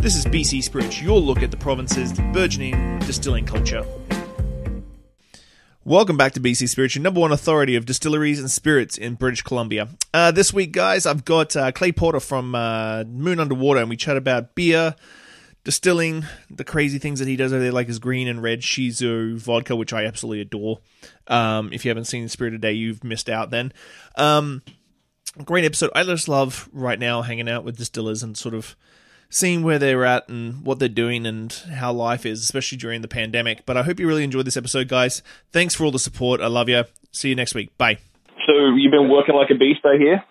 This is BC Spirits, your look at the province's burgeoning distilling culture. Welcome back to BC Spirits, your number one authority of distilleries and spirits in British Columbia. Uh, this week, guys, I've got uh, Clay Porter from uh, Moon Underwater, and we chat about beer, distilling, the crazy things that he does over there, like his green and red Shiso vodka, which I absolutely adore. Um, if you haven't seen Spirit of Day, you've missed out then. Um, great episode. I just love right now hanging out with distillers and sort of seeing where they're at and what they're doing and how life is, especially during the pandemic. But I hope you really enjoyed this episode, guys. Thanks for all the support. I love you. See you next week. Bye. So you've been working like a beast out here.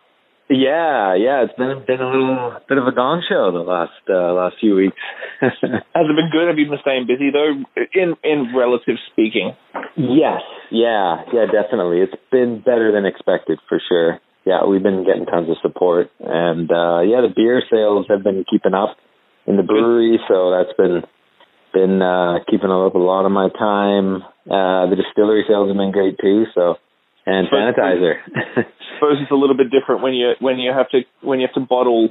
Yeah, yeah, it's been been a little bit of a gong show the last uh, last few weeks. Has it been good? Have you been staying busy though? In in relative speaking. yes, yeah, yeah, definitely. It's been better than expected for sure yeah, we've been getting tons of support, and uh, yeah, the beer sales have been keeping up in the brewery, so that's been been uh, keeping up a lot of my time. Uh, the distillery sales have been great too, so and sanitizer. suppose it's a little bit different when you when you have to when you have to bottle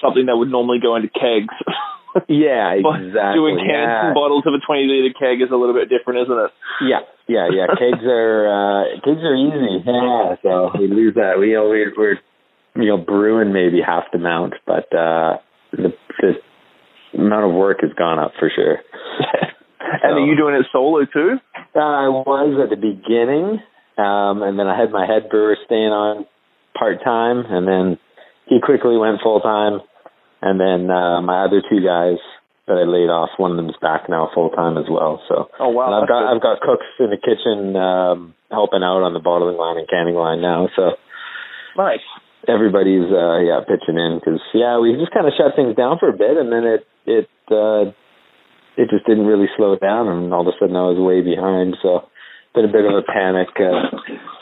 something that would normally go into kegs. yeah, exactly. Doing cans yeah. and bottles of a 20 liter keg is a little bit different, isn't it? Yeah, yeah, yeah. kegs are uh, kegs are easy. Yeah, so we lose that. We you know, we're, we're you know brewing maybe half the amount, but uh, the, the amount of work has gone up for sure. and are you doing it solo too? Uh, I was at the beginning, um, and then I had my head brewer staying on part time, and then he quickly went full time and then uh, my other two guys that I laid off, one of them's back now full time as well. So oh wow, and I've got good. I've got cooks in the kitchen um, helping out on the bottling line and canning line now. So nice. Everybody's uh, yeah pitching in because yeah we just kind of shut things down for a bit and then it it uh, it just didn't really slow down and all of a sudden I was way behind. So been a bit of a panic. Uh,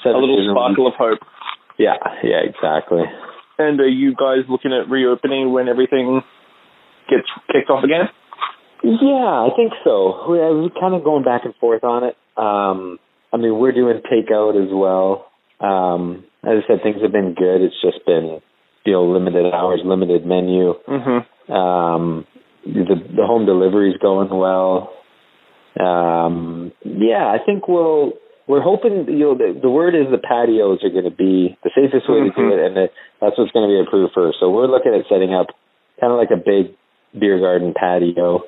a little sparkle of hope. Yeah, yeah, exactly. And are you guys looking at reopening when everything gets kicked off again? Yeah, I think so. We're kind of going back and forth on it. Um, I mean, we're doing takeout as well. Um, as I said, things have been good. It's just been, you know, limited hours, limited menu. Mm-hmm. Um, the the home is going well. Um, yeah, I think we'll we're hoping you know the, the word is the patios are going to be the safest way mm-hmm. to do it, and that that's what's going to be approved first. So we're looking at setting up kind of like a big beer garden patio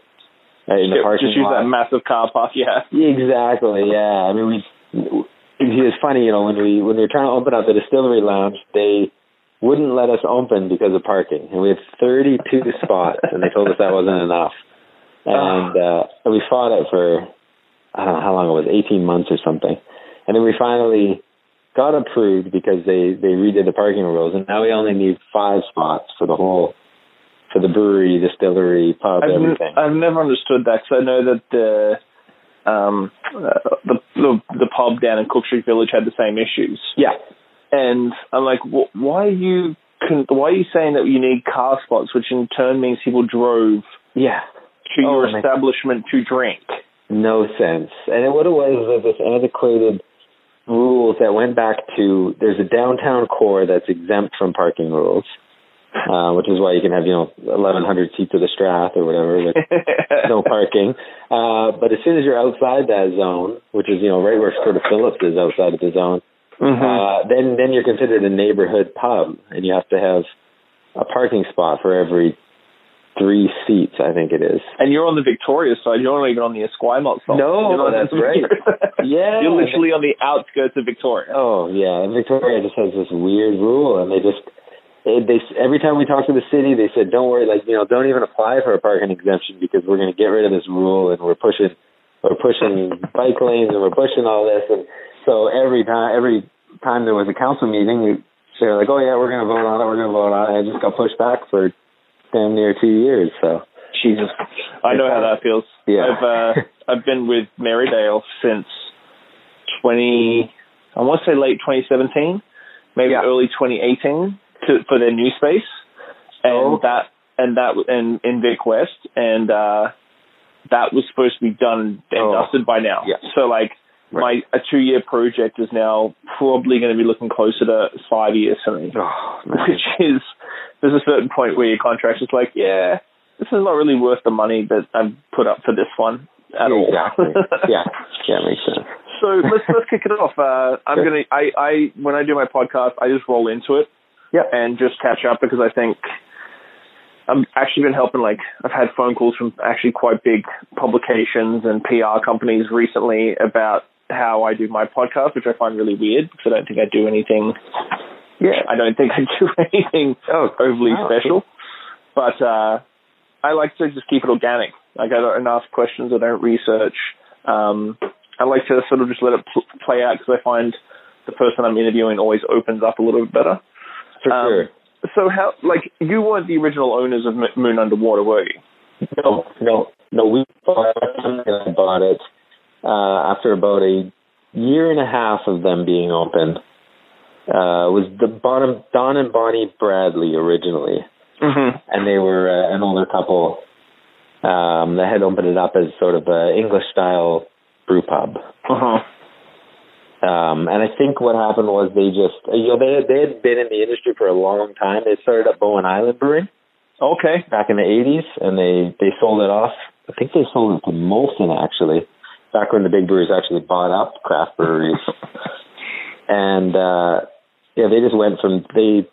uh, in the parking lot. Just use lot. that massive car park, yeah. Exactly, yeah. I mean, we. It's funny, you know, when we when we were trying to open up the distillery lounge, they wouldn't let us open because of parking, and we had 32 spots, and they told us that wasn't enough. And uh, we fought it for I don't know how long it was, 18 months or something. And then we finally got approved because they, they redid the parking rules. And now we only need five spots for the whole, for the brewery, distillery, pub, I've everything. N- I've never understood that because I know that the, um, uh, the, the, the pub down in Cook Street Village had the same issues. Yeah. And I'm like, wh- why are you, why are you saying that you need car spots, which in turn means people drove yeah. to oh, your establishment to drink? No sense. And what it was was this antiquated rules that went back to there's a downtown core that's exempt from parking rules, uh, which is why you can have you know 1,100 seats of the Strath or whatever with no parking. Uh, but as soon as you're outside that zone, which is you know right where sort of Phillips is outside of the zone, mm-hmm. uh, then then you're considered a neighborhood pub, and you have to have a parking spot for every three seats, I think it is. And you're on the Victoria side. You're not even on the Esquimalt side. No, you're that's right. yeah, you're literally on the outskirts of Victoria. Oh yeah, and Victoria just has this weird rule, and they just they, they every time we talk to the city, they said, "Don't worry, like you know, don't even apply for a parking exemption because we're going to get rid of this rule, and we're pushing we're pushing bike lanes, and we're pushing all this." And so every time every time there was a council meeting, they're like, "Oh yeah, we're going to vote on it. We're going to vote on it." It just got pushed back for damn near two years. So Jesus, I know how that feels. Yeah, I've uh, I've been with Merridale since twenty. I want to say late 2017, maybe yeah. early 2018 to, for their new space, and oh. that and that in in Vic West, and uh, that was supposed to be done and oh. dusted by now. Yeah. So like my a two year project is now probably going to be looking closer to five years for me, oh, which is there's a certain point where your contract is like, yeah, this is not really worth the money that I've put up for this one at all. Exactly. yeah. Yeah, makes sense. So let's let's kick it off. Uh, I'm Sure. gonna I, I when I do my podcast, I just roll into it Yep. and just catch up because I think I've actually been helping. Like I've had phone calls from actually quite big publications and PR companies recently about how I do my podcast, which I find really weird because I don't think I do anything. Yeah. I don't think I do anything Oh, overly wow. special, but uh, I like to just keep it organic. Like I don't ask questions, I don't research. Um, I like to sort of just let it pl- play out because I find the person I'm interviewing always opens up a little bit better. For Um, sure. So how, like, you weren't the original owners of M- Moon Underwater, were you? No, no, no. We bought I bought it uh, after about a year and a half of them being open. Uh, was the Bon, Don and Bonnie Bradley originally, Mm-hmm. and they were uh, an older couple um, that had opened it up as sort of a English style brew pub. Uh-huh. Um, and I think what happened was they just, you know, they had, they had been in the industry for a long time. They started up Bowen Island Brewing Okay. back in the 80s, and they they sold it off. I think they sold it to Molson actually, back when the big breweries actually bought up craft breweries. and uh, yeah, they just went from they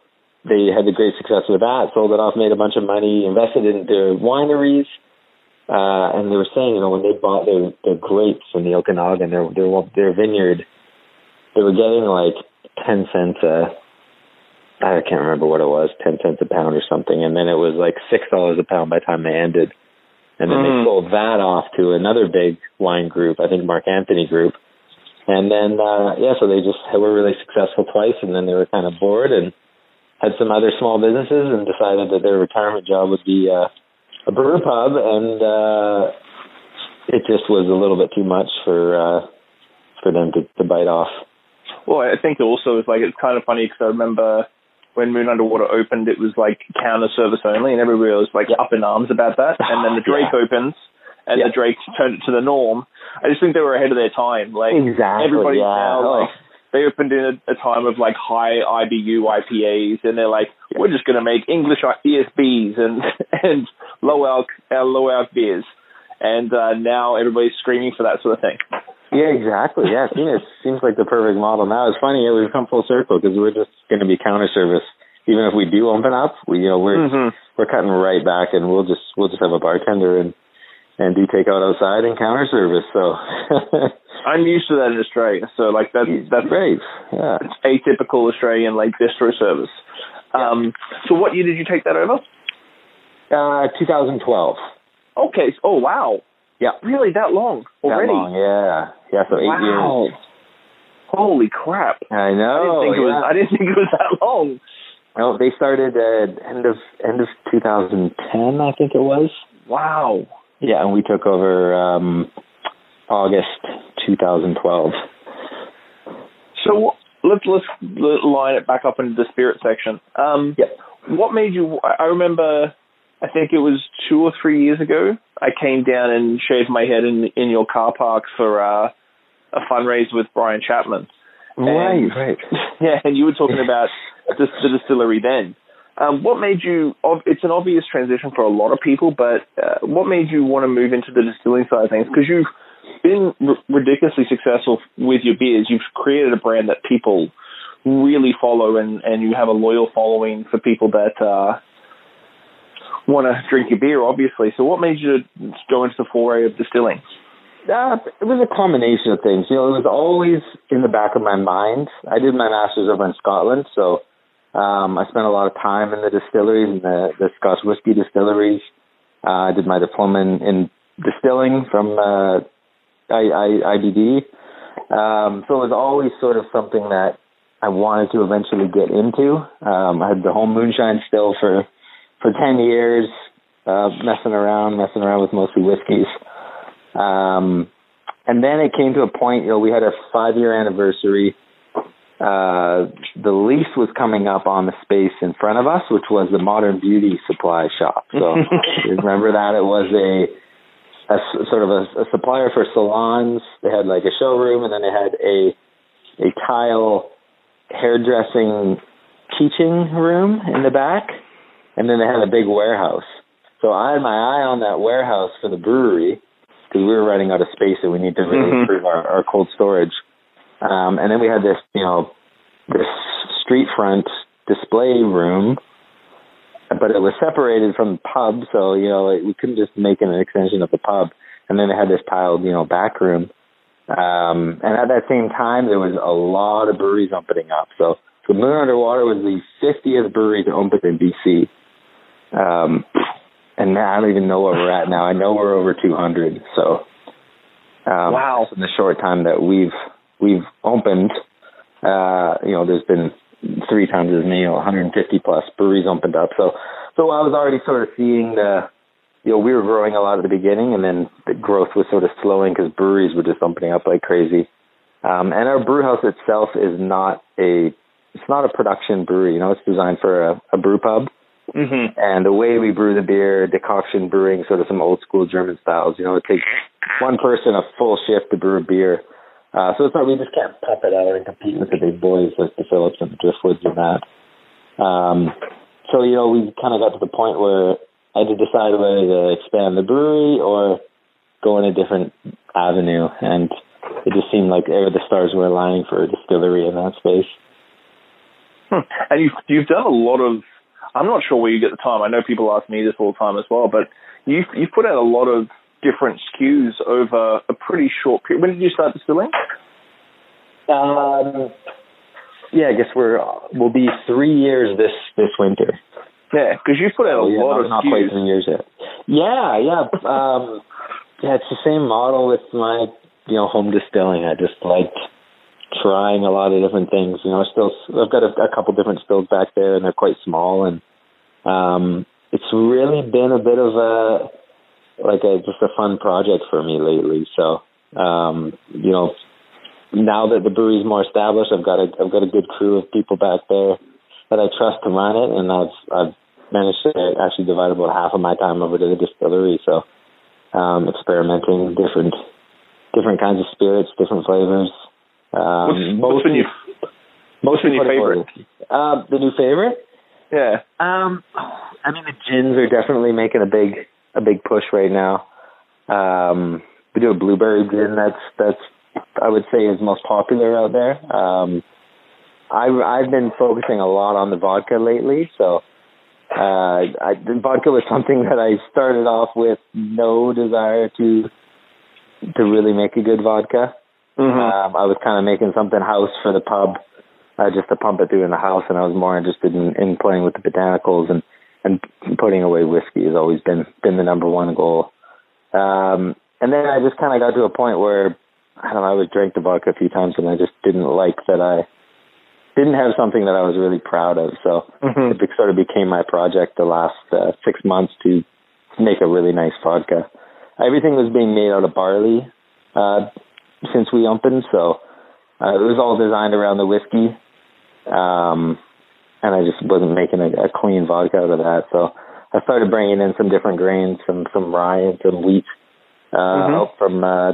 they had the great success with that, sold it off, made a bunch of money, invested into wineries. Uh, and they were saying, you know, when they bought their their grapes in the Okanagan, their their their vineyard, they were getting like ten cents a I can't remember what it was, ten cents a pound or something, and then it was like six dollars a pound by the time they ended. And then Mm. they sold that off to another big wine group, I think Mark Anthony Group. And then uh yeah, so they just were really successful twice and then they were kind of bored and had some other small businesses and decided that their retirement job would be uh a brew pub and uh it just was a little bit too much for uh for them to, to bite off. Well, I think also it's like it's kind of funny because I remember when Moon Underwater opened, it was like counter service only, and everybody was like Yeah. up in arms about that. And then the Drake Yeah. opens, and Yeah. the Drakes turned it to the norm. I just think they were ahead of their time. Like Exactly, everybody's yeah. now Oh. like they opened in a, a time of like high IBU IPAs, and they're like, we're just going to make English ESBs and and low alc uh, low alc beers. And uh, now everybody's screaming for that sort of thing. Yeah, exactly. Yeah, it seems, it seems like the perfect model. Now it's funny, yeah, we've come full circle because we're just going to be counter service. Even if we do open up, we you know we're Mhm. we're cutting right back, and we'll just we'll just have a bartender and and do takeout outside and counter service. So I'm used to that in Australia, so like that's that's great. Yeah, it's atypical Australian like bistro service. Um, so what year did you take that over? uh, 2012. Okay. Oh wow. Yeah, Really that long already? that long. Yeah, yeah. So eight wow. years. Holy crap! I know. I didn't think it was. yeah. I didn't think it was that long. Well, they started at end of end of 2010, I think it was. Wow. Yeah, and we took over um August 2012. So let's let's line it back up into the spirit section. Um, Yep. What made you? I I remember. I think it was two or three years ago. I came down and shaved my head in in your car park for uh, a fundraiser with Brian Chapman. Right, And- right. Yeah, and you were talking about the, the distillery then. Um, what made you? It's an obvious transition for a lot of people, but uh, what made you want to move into the distilling side of things? Because you've been r- ridiculously successful with your beers. You've created a brand that people really follow, and and you have a loyal following for people that uh, want to drink your beer. Obviously, so what made you go into the foray of distilling? Uh, it was a combination of things. You know, it was always in the back of my mind. I did my master's over in Scotland, so um, I spent a lot of time in the distilleries and the, the Scotch whiskey distilleries. Uh, I did my diploma in, in distilling from uh, I, I, IBD. Um, so it was always sort of something that I wanted to eventually get into. Um, I had the home moonshine still for for ten years, uh, messing around, messing around with mostly whiskeys. Um, and then it came to a point, you know, we had our five year anniversary. Uh, the lease was coming up on the space in front of us, which was the Modern Beauty Supply Shop. So remember that it was a, a sort of a, a supplier for salons. They had like a showroom, and then they had a a tile hairdressing teaching room in the back, and then they had a big warehouse. So I had my eye on that warehouse for the brewery because we were running out of space and we need to really Mhm. improve our, our cold storage. Um, and then we had this, you know, this street front display room, but it was separated from the pub, so you know we couldn't just make it an extension of the pub. And then they had this tiled, you know, back room. Um, and at that same time, there was a lot of breweries opening up. So, so Moon Underwater was the 50th brewery to open in BC. Um, and now I don't even know where we're at now. I know we're over 200. So, um, Wow. In the short time that we've we've opened, uh, you know, there's been three times as many, you know, 150 plus breweries opened up. So, so I was already sort of seeing the, you know, we were growing a lot at the beginning, and then the growth was sort of slowing because breweries were just opening up like crazy. Um, and our brew house itself is not a, it's not a production brewery. You know, it's designed for a, a brew pub. Mhm. And the way we brew the beer, decoction brewing, sort of some old school German styles. You know, it takes one person a full shift to brew a beer. Uh, so it's not, we just can't pump it out and compete with the big boys like the Phillips and the Driftwoods and that. Um, so, you know, we kind of got to the point where I had to decide whether to expand the brewery or go in a different avenue. And it just seemed like the stars were aligning for a distillery in that space. Hmm. And you've you've done a lot of. I'm not sure where you get the time. I know people ask me this all the time as well, but you've you've put out a lot of different SKUs over a pretty short period. When did you start distilling? Um, yeah, I guess we're we'll be three years this this winter. Yeah, because you've put out a Oh, yeah, lot not, of not quite three years yet. Yeah, yeah, um, yeah. It's the same model with my you know home distilling. I just liked trying a lot of different things. You know, I still I've got a, a couple different stills back there, and they're quite small, and um, it's really been a bit of a like a just a fun project for me lately. So um, you know, now that the brewery's more established, I've got a I've got a good crew of people back there that I trust to run it, and I've I've managed to actually divide about half of my time over to the distillery. So um, experimenting different different kinds of spirits, different flavors. Um, What's, what's been your What's been your favorite? Uh, the new favorite? Yeah. Um, I mean the gins are definitely making a big a big push right now. Um, we do a blueberry gin that's that's I would say is most popular out there. Um, I've I've been focusing a lot on the vodka lately, so uh, I, the vodka was something that I started off with no desire to to really make a good vodka. Mm-hmm. Um, I was kind of making something house for the pub, uh, just to pump it through in the house, and I was more interested in, in playing with the botanicals and and putting away whiskey has always been been the number one goal. Um, and then I just kind of got to a point where I don't know, I was drank the vodka a few times, and I just didn't like that I didn't have something that I was really proud of. So Mhm. it sort of became my project the last uh, six months to make a really nice vodka. Everything was being made out of barley uh, since we opened, so uh, it was all designed around the whiskey. Um, and I just wasn't making a, a clean vodka out of that. So I started bringing in some different grains, some some rye and some wheat uh, Mhm. out from uh,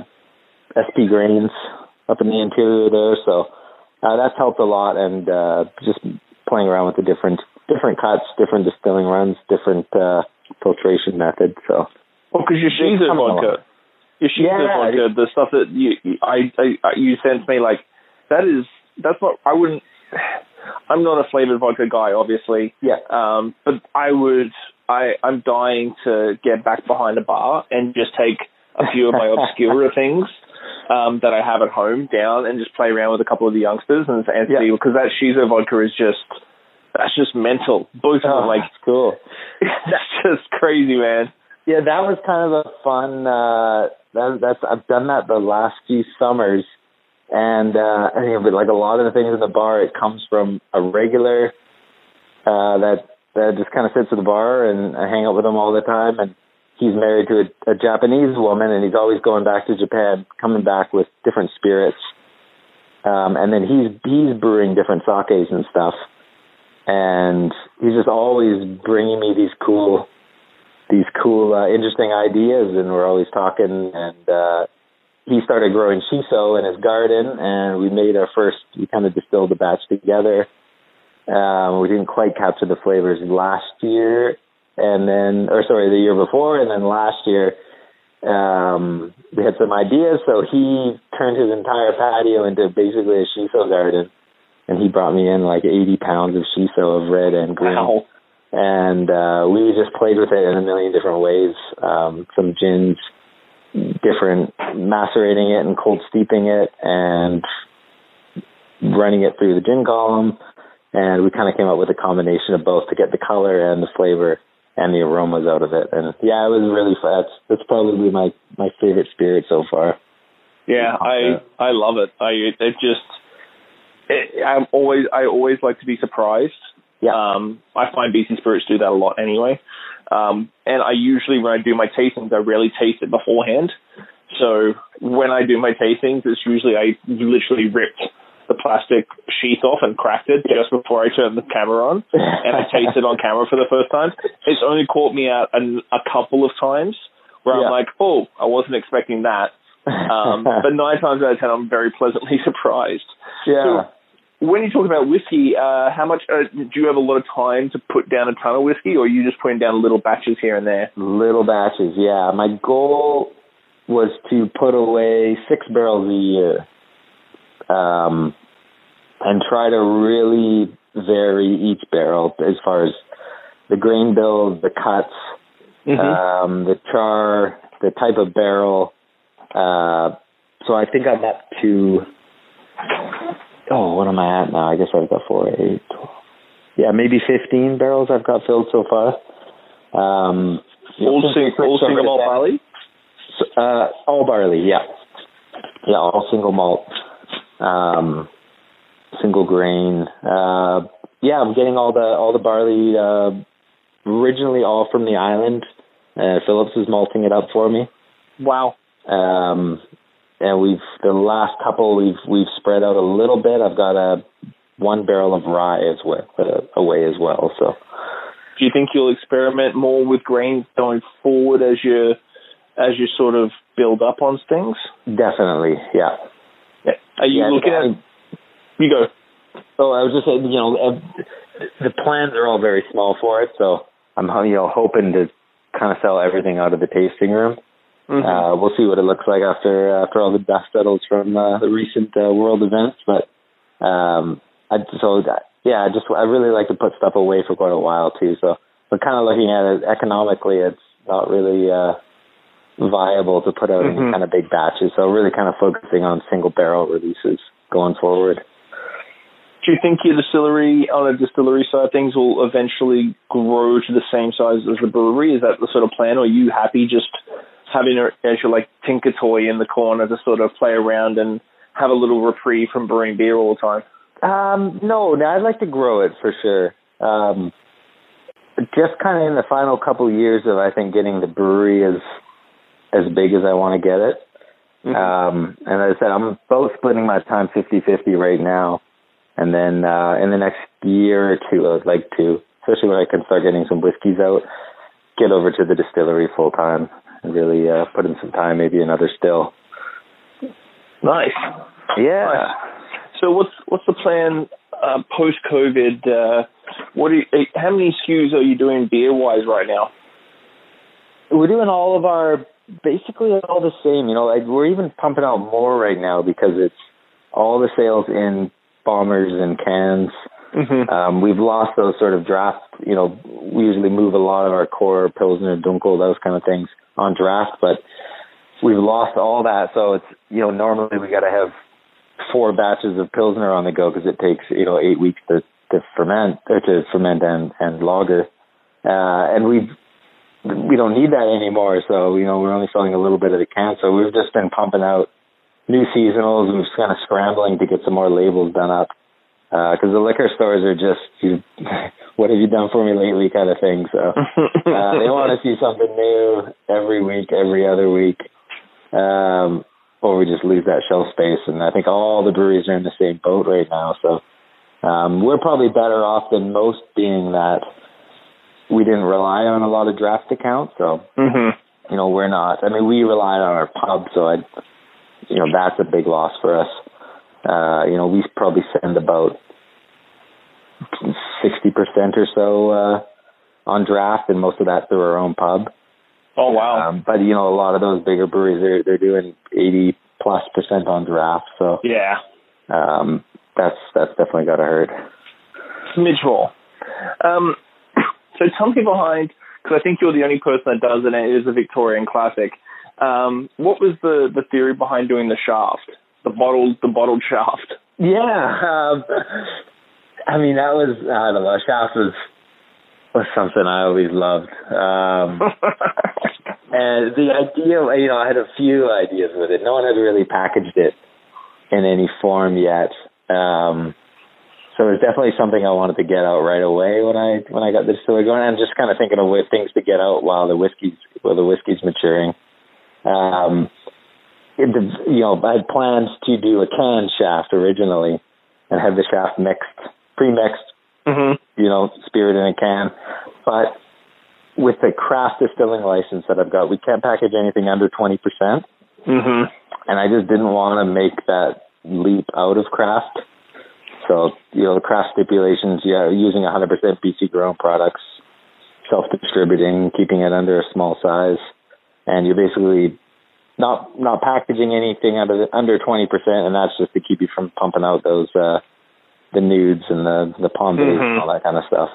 SP Grains up in the interior there. So uh, that's helped a lot, and uh, just playing around with the different different cuts, different distilling runs, different uh, filtration methods. So Well, because your It's Shiso coming along. vodka, your Yeah. vodka, the stuff that you, I, I, I you sent me, like that is that's not. I wouldn't. I'm not a flavored vodka guy, obviously. yeah, Um, but I would. I I'm dying to get back behind a bar and just take a few of my obscure things um, that I have at home down and just play around with a couple of the youngsters and, Yeah. see because that Shiso vodka is just that's just mental. Both of them, like that's cool. that's just crazy, man. Yeah, that was kind of a fun. Uh, that, that's I've done that the last few summers, and uh, I think, but like a lot of the things in the bar, it comes from a regular uh, that that just kind of sits at the bar, and I hang out with him all the time, and he's married to a, a Japanese woman, and he's always going back to Japan, coming back with different spirits, um, and then he's he's brewing different sakes and stuff, and he's just always bringing me these cool these cool, uh, interesting ideas, and we're always talking. And uh, he started growing shiso in his garden, and we made our first. We kind of distilled the batch together. Um, we didn't quite capture the flavors last year, and then, or sorry, the year before, and then last year, um, we had some ideas. So he turned his entire patio into basically a shiso garden, and he brought me in like 80 pounds of shiso of red and green. Wow. And uh, we just played with it in a million different ways. Um, some gins, different macerating it and cold steeping it, and running it through the gin column. And we kind of came up with a combination of both to get the color and the flavor and the aromas out of it. And yeah, it was really fun. That's, that's probably my, my favorite spirit so far. Yeah, I I love it. I it just it, I'm always I always like to be surprised. Yeah. Um, I find BC Spirits do that a lot anyway. Um, and I usually when I do my tastings, I rarely taste it beforehand. So when I do my tastings, it's usually I literally ripped the plastic sheath off and cracked it just before I turned the camera on, and I tasted it on camera for the first time. It's only caught me out a, a couple of times where Yeah. I'm like, oh, I wasn't expecting that. Um, but nine times out of ten, I'm very pleasantly surprised. yeah. When you talk about whiskey, uh, how much uh, do you have a lot of time to put down a ton of whiskey, or are you just putting down little batches here and there? Little batches, yeah. My goal was to put away six barrels a year, um, and try to really vary each barrel as far as the grain bill, the cuts, um, the char, the type of barrel. Uh, so I think I'm up to. Oh, what am I at now? I guess I've got four, eight, 12. Yeah, maybe 15 barrels I've got filled so far. Um, All, since sing- all single malt barley. uh, all barley, yeah, yeah, all single malt, um, single grain. Uh, yeah, I'm getting all the all the barley uh, originally all from the island. Uh, Phillips is malting it up for me, Wow. um, and we've the last couple we've we've spread out a little bit. I've got a one barrel of rye as well uh, away as well. So Do you think you'll experiment more with grains going forward as you as you sort of build up on things? definitely, yeah. Are you yeah, looking I- at? You go. Oh, I was just saying, you know, the plans are all very small for it. So I'm, you know, hoping to kind of sell everything out of the tasting room. Mhm. Uh, we'll see what it looks like after after all the dust settles from uh, the recent uh, world events. But um, I, so that, yeah, I just I really like to put stuff away for quite a while too. So we're kind of looking at it economically. It's not really uh, viable to put out Mhm. any kind of big batches. So really kind of focusing on single barrel releases going forward. Do you think your distillery, on a distillery side of things, will eventually grow to the same size as the brewery? Is that the sort of plan, or are you happy just having it as your like tinker toy in the corner to sort of play around and have a little reprieve from brewing beer all the time? Um, no, no, I'd like to grow it for sure. Um, just kind of in the final couple years of I think getting the brewery as as big as I want to get it. Um, and as I said, I'm both splitting my time 50-50 right now. And then uh, in the next year or two, I would like to, especially when I can start getting some whiskeys out, get over to the distillery full time and really uh, put in some time, maybe another still. Nice. Yeah. So what's what's the plan uh, post COVID? Uh, what are you, eh, how many SKUs are you doing beer wise right now? we're doing all of our basically all the same. You know, like we're even pumping out more right now because it's all the sales in bombers and cans. Mm-hmm. Um, we've lost those sort of draft. You know, we usually move a lot of our core pilsner, dunkel, those kind of things on draft, but we've lost all that. So it's you know normally we got to have four batches of pilsner on the go because it takes you know eight weeks to to ferment or to ferment and and lager. Uh, and we've we don't need that anymore. So you know we're only selling a little bit of the can. So we've just been pumping out new seasonals. We're just kind of scrambling to get some more labels done up because the liquor stores are just you, what have you done for me lately kind of thing. So uh, they want to see something new every week, every other week. Um, or we just lose that shelf space. And I think all the breweries are in the same boat right now. So um, we're probably better off than most, being that we didn't rely on a lot of draft accounts. So mm-hmm. you know we're not. I mean, we relied on our pub, so I, you know, that's a big loss for us. Uh, you know, we probably send about sixty percent or so uh, on draft, and most of that through our own pub. Oh wow! Um, but you know, a lot of those bigger breweries they're they're doing eighty plus percent on draft. So yeah, um, that's that's definitely got to hurt. Midge Um, so tell me behind because I think you're the only person that does it, and it is a Victorian classic. Um, what was the the theory behind doing the shaft, the bottled the bottled shaft? Yeah, um, I mean that was I don't know. Shaft was was something I always loved. Um, and the idea, you know, I had a few ideas with it. No one had really packaged it in any form yet. Um, so it was definitely something I wanted to get out right away when I when I got the distillery going. And just kind of thinking of things to get out while the whiskey's while the whiskey's maturing. Um, you know, I had plans to do a can shaft originally, and have the shaft mixed, pre-mixed, mm-hmm. you know, spirit in a can. But with the craft distilling license that I've got, we can't package anything under twenty percent. Mm-hmm. And I just didn't want to make that leap out of craft. So, you know, the craft stipulations, yeah, using 100% BC grown products, self-distributing, keeping it under a small size, and you're basically not not packaging anything under under 20%, and that's just to keep you from pumping out those uh, the nudes and the the palm mm-hmm. and all that kind of stuff.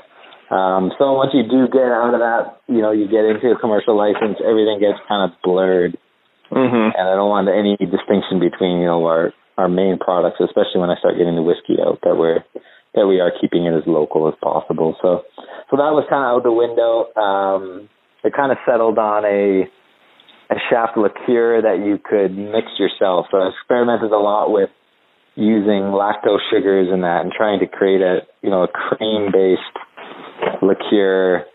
Um, so once you do get out of that, you know, you get into a commercial license, everything gets kind of blurred, mm-hmm. and I don't want any distinction between you know our our main products, especially when I start getting the whiskey out, that we're that we are keeping it as local as possible. So, so that was kind of out the window. Um, it kind of settled on a a shaft liqueur that you could mix yourself. So I experimented a lot with using lactose sugars and that, and trying to create a you know a cream based liqueur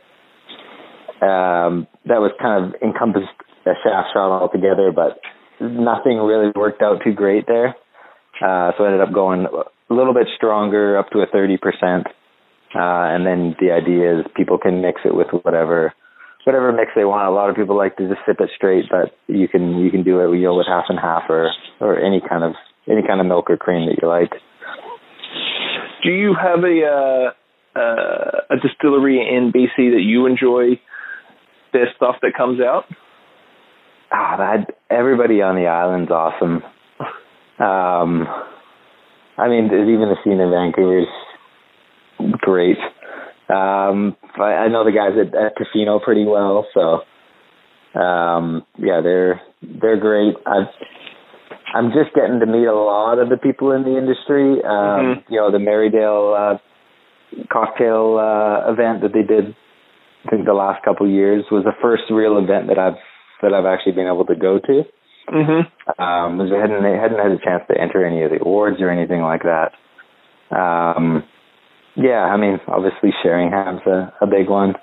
um, that was kind of encompassed a shaft shot altogether, but nothing really worked out too great there. Uh, so I ended up going a little bit stronger, up to a 30%. Uh, and then the idea is people can mix it with whatever, whatever mix they want. A lot of people like to just sip it straight, but you can, you can do it, you know, with half and half or, or any kind of, any kind of milk or cream that you like. Do you have a, uh, uh, a distillery in BC that you enjoy their stuff that comes out? Ah, that everybody on the island's awesome. Um, I mean, even the scene in Vancouver is great. Um, I, I know the guys at, at Tofino pretty well, so um, yeah, they're they're great. I've I'm just getting to meet a lot of the people in the industry. Um, mm-hmm. You know, the Merridale uh, cocktail uh, event that they did, I think the last couple of years was the first real event that I've that I've actually been able to go to. Mm-hmm. Um, they hadn't they hadn't had a chance to enter any of the awards or anything like that. Um, yeah, I mean, obviously Sheringham's a, a big one.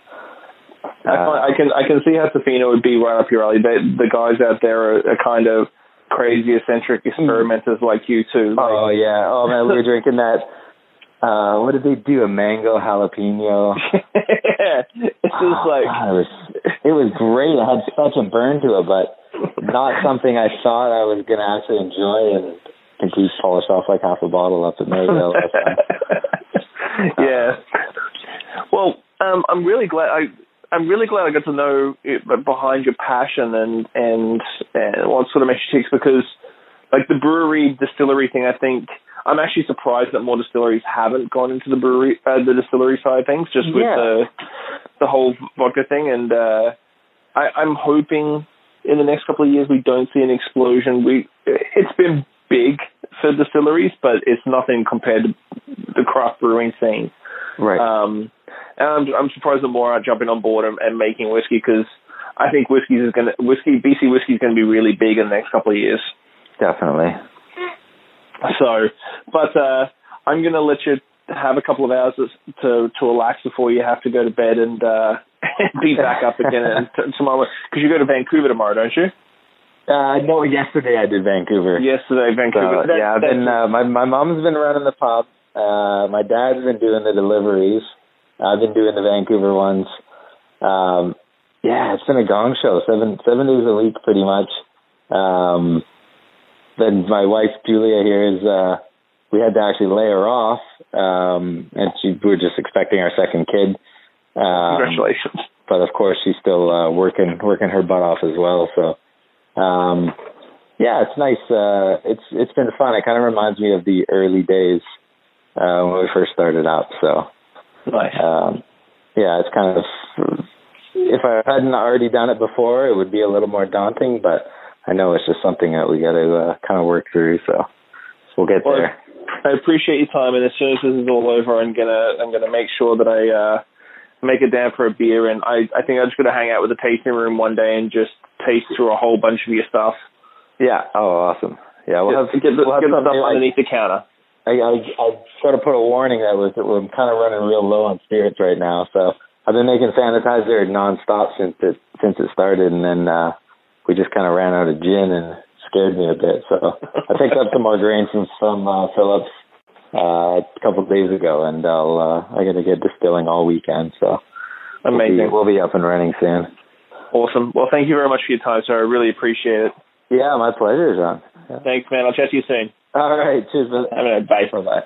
Uh, I can I can see how Tofino would be right up your alley. They, the guys out there are, are kind of crazy eccentric experimenters like you too. Like, oh yeah. Oh man, we were drinking that uh what did they do? A mango jalapeno. yeah. It's just oh, like God, it was it was great. It had such a burn to it, but not something I thought I was gonna actually enjoy and complete polish off like half a bottle up at Mayville. yeah. Well, um I'm really glad I I'm really glad I got to know it, behind your passion and and and what sort of makes you tick because like the brewery distillery thing I think I'm actually surprised that more distilleries haven't gone into the brewery, uh, the distillery side of things, just with yeah. the the whole vodka thing. And uh, I, I'm hoping in the next couple of years we don't see an explosion. We it's been big for distilleries, but it's nothing compared to the craft brewing scene. Right. Um, and I'm, I'm surprised that more are jumping on board and, and making whiskey because I think whiskey is going to whiskey BC whiskey is going to be really big in the next couple of years. Definitely. So, but uh, I'm going to let you have a couple of hours to to relax before you have to go to bed and uh, be back up again t- tomorrow because you go to Vancouver tomorrow, don't you? Uh, no, yesterday I did Vancouver. Yesterday, Vancouver. So, that, yeah, I've been. Uh, my my mom's been running the pub. Uh, my dad's been doing the deliveries. I've been doing the Vancouver ones. Um, yeah, it's been a gong show. Seven seven days a week, pretty much. Um, then my wife Julia here is uh we had to actually lay her off um and she we were just expecting our second kid Um, Congratulations. But of course, she's still uh, working working her butt off as well. So, um, yeah, it's nice. Uh, it's it's been fun. It kind of reminds me of the early days uh, when we first started out. So, Nice. um, yeah, it's kind of if I hadn't already done it before, it would be a little more daunting. But I know it's just something that we got to uh, kind of work through. So we'll get Well, there. I appreciate your time, and as soon as this is all over, I'm gonna I'm gonna make sure that I uh, make it down for a beer, and I I think I'm just gonna hang out with the tasting room one day and just taste through a whole bunch of your stuff. Yeah. Oh, awesome. Yeah, we'll have, get the, we'll have get stuff like- underneath the counter. I, I I sort of put a warning that was that I'm kind of running real low on spirits right now. So I've been making sanitizer nonstop since it since it started, and then uh, we just kind of ran out of gin and scared me a bit. So I picked up some more grain from from uh, Phillips uh, a couple of days ago, and I'll uh, I'm gonna get distilling all weekend. So Amazing, we'll be, we'll be up and running soon. awesome. Well, thank you very much for your time, sir. I really appreciate it. Yeah, my pleasure, John. Yeah. Thanks, man. I'll chat to you soon. All right, cheers. man. Have a night. Bye. Bye bye.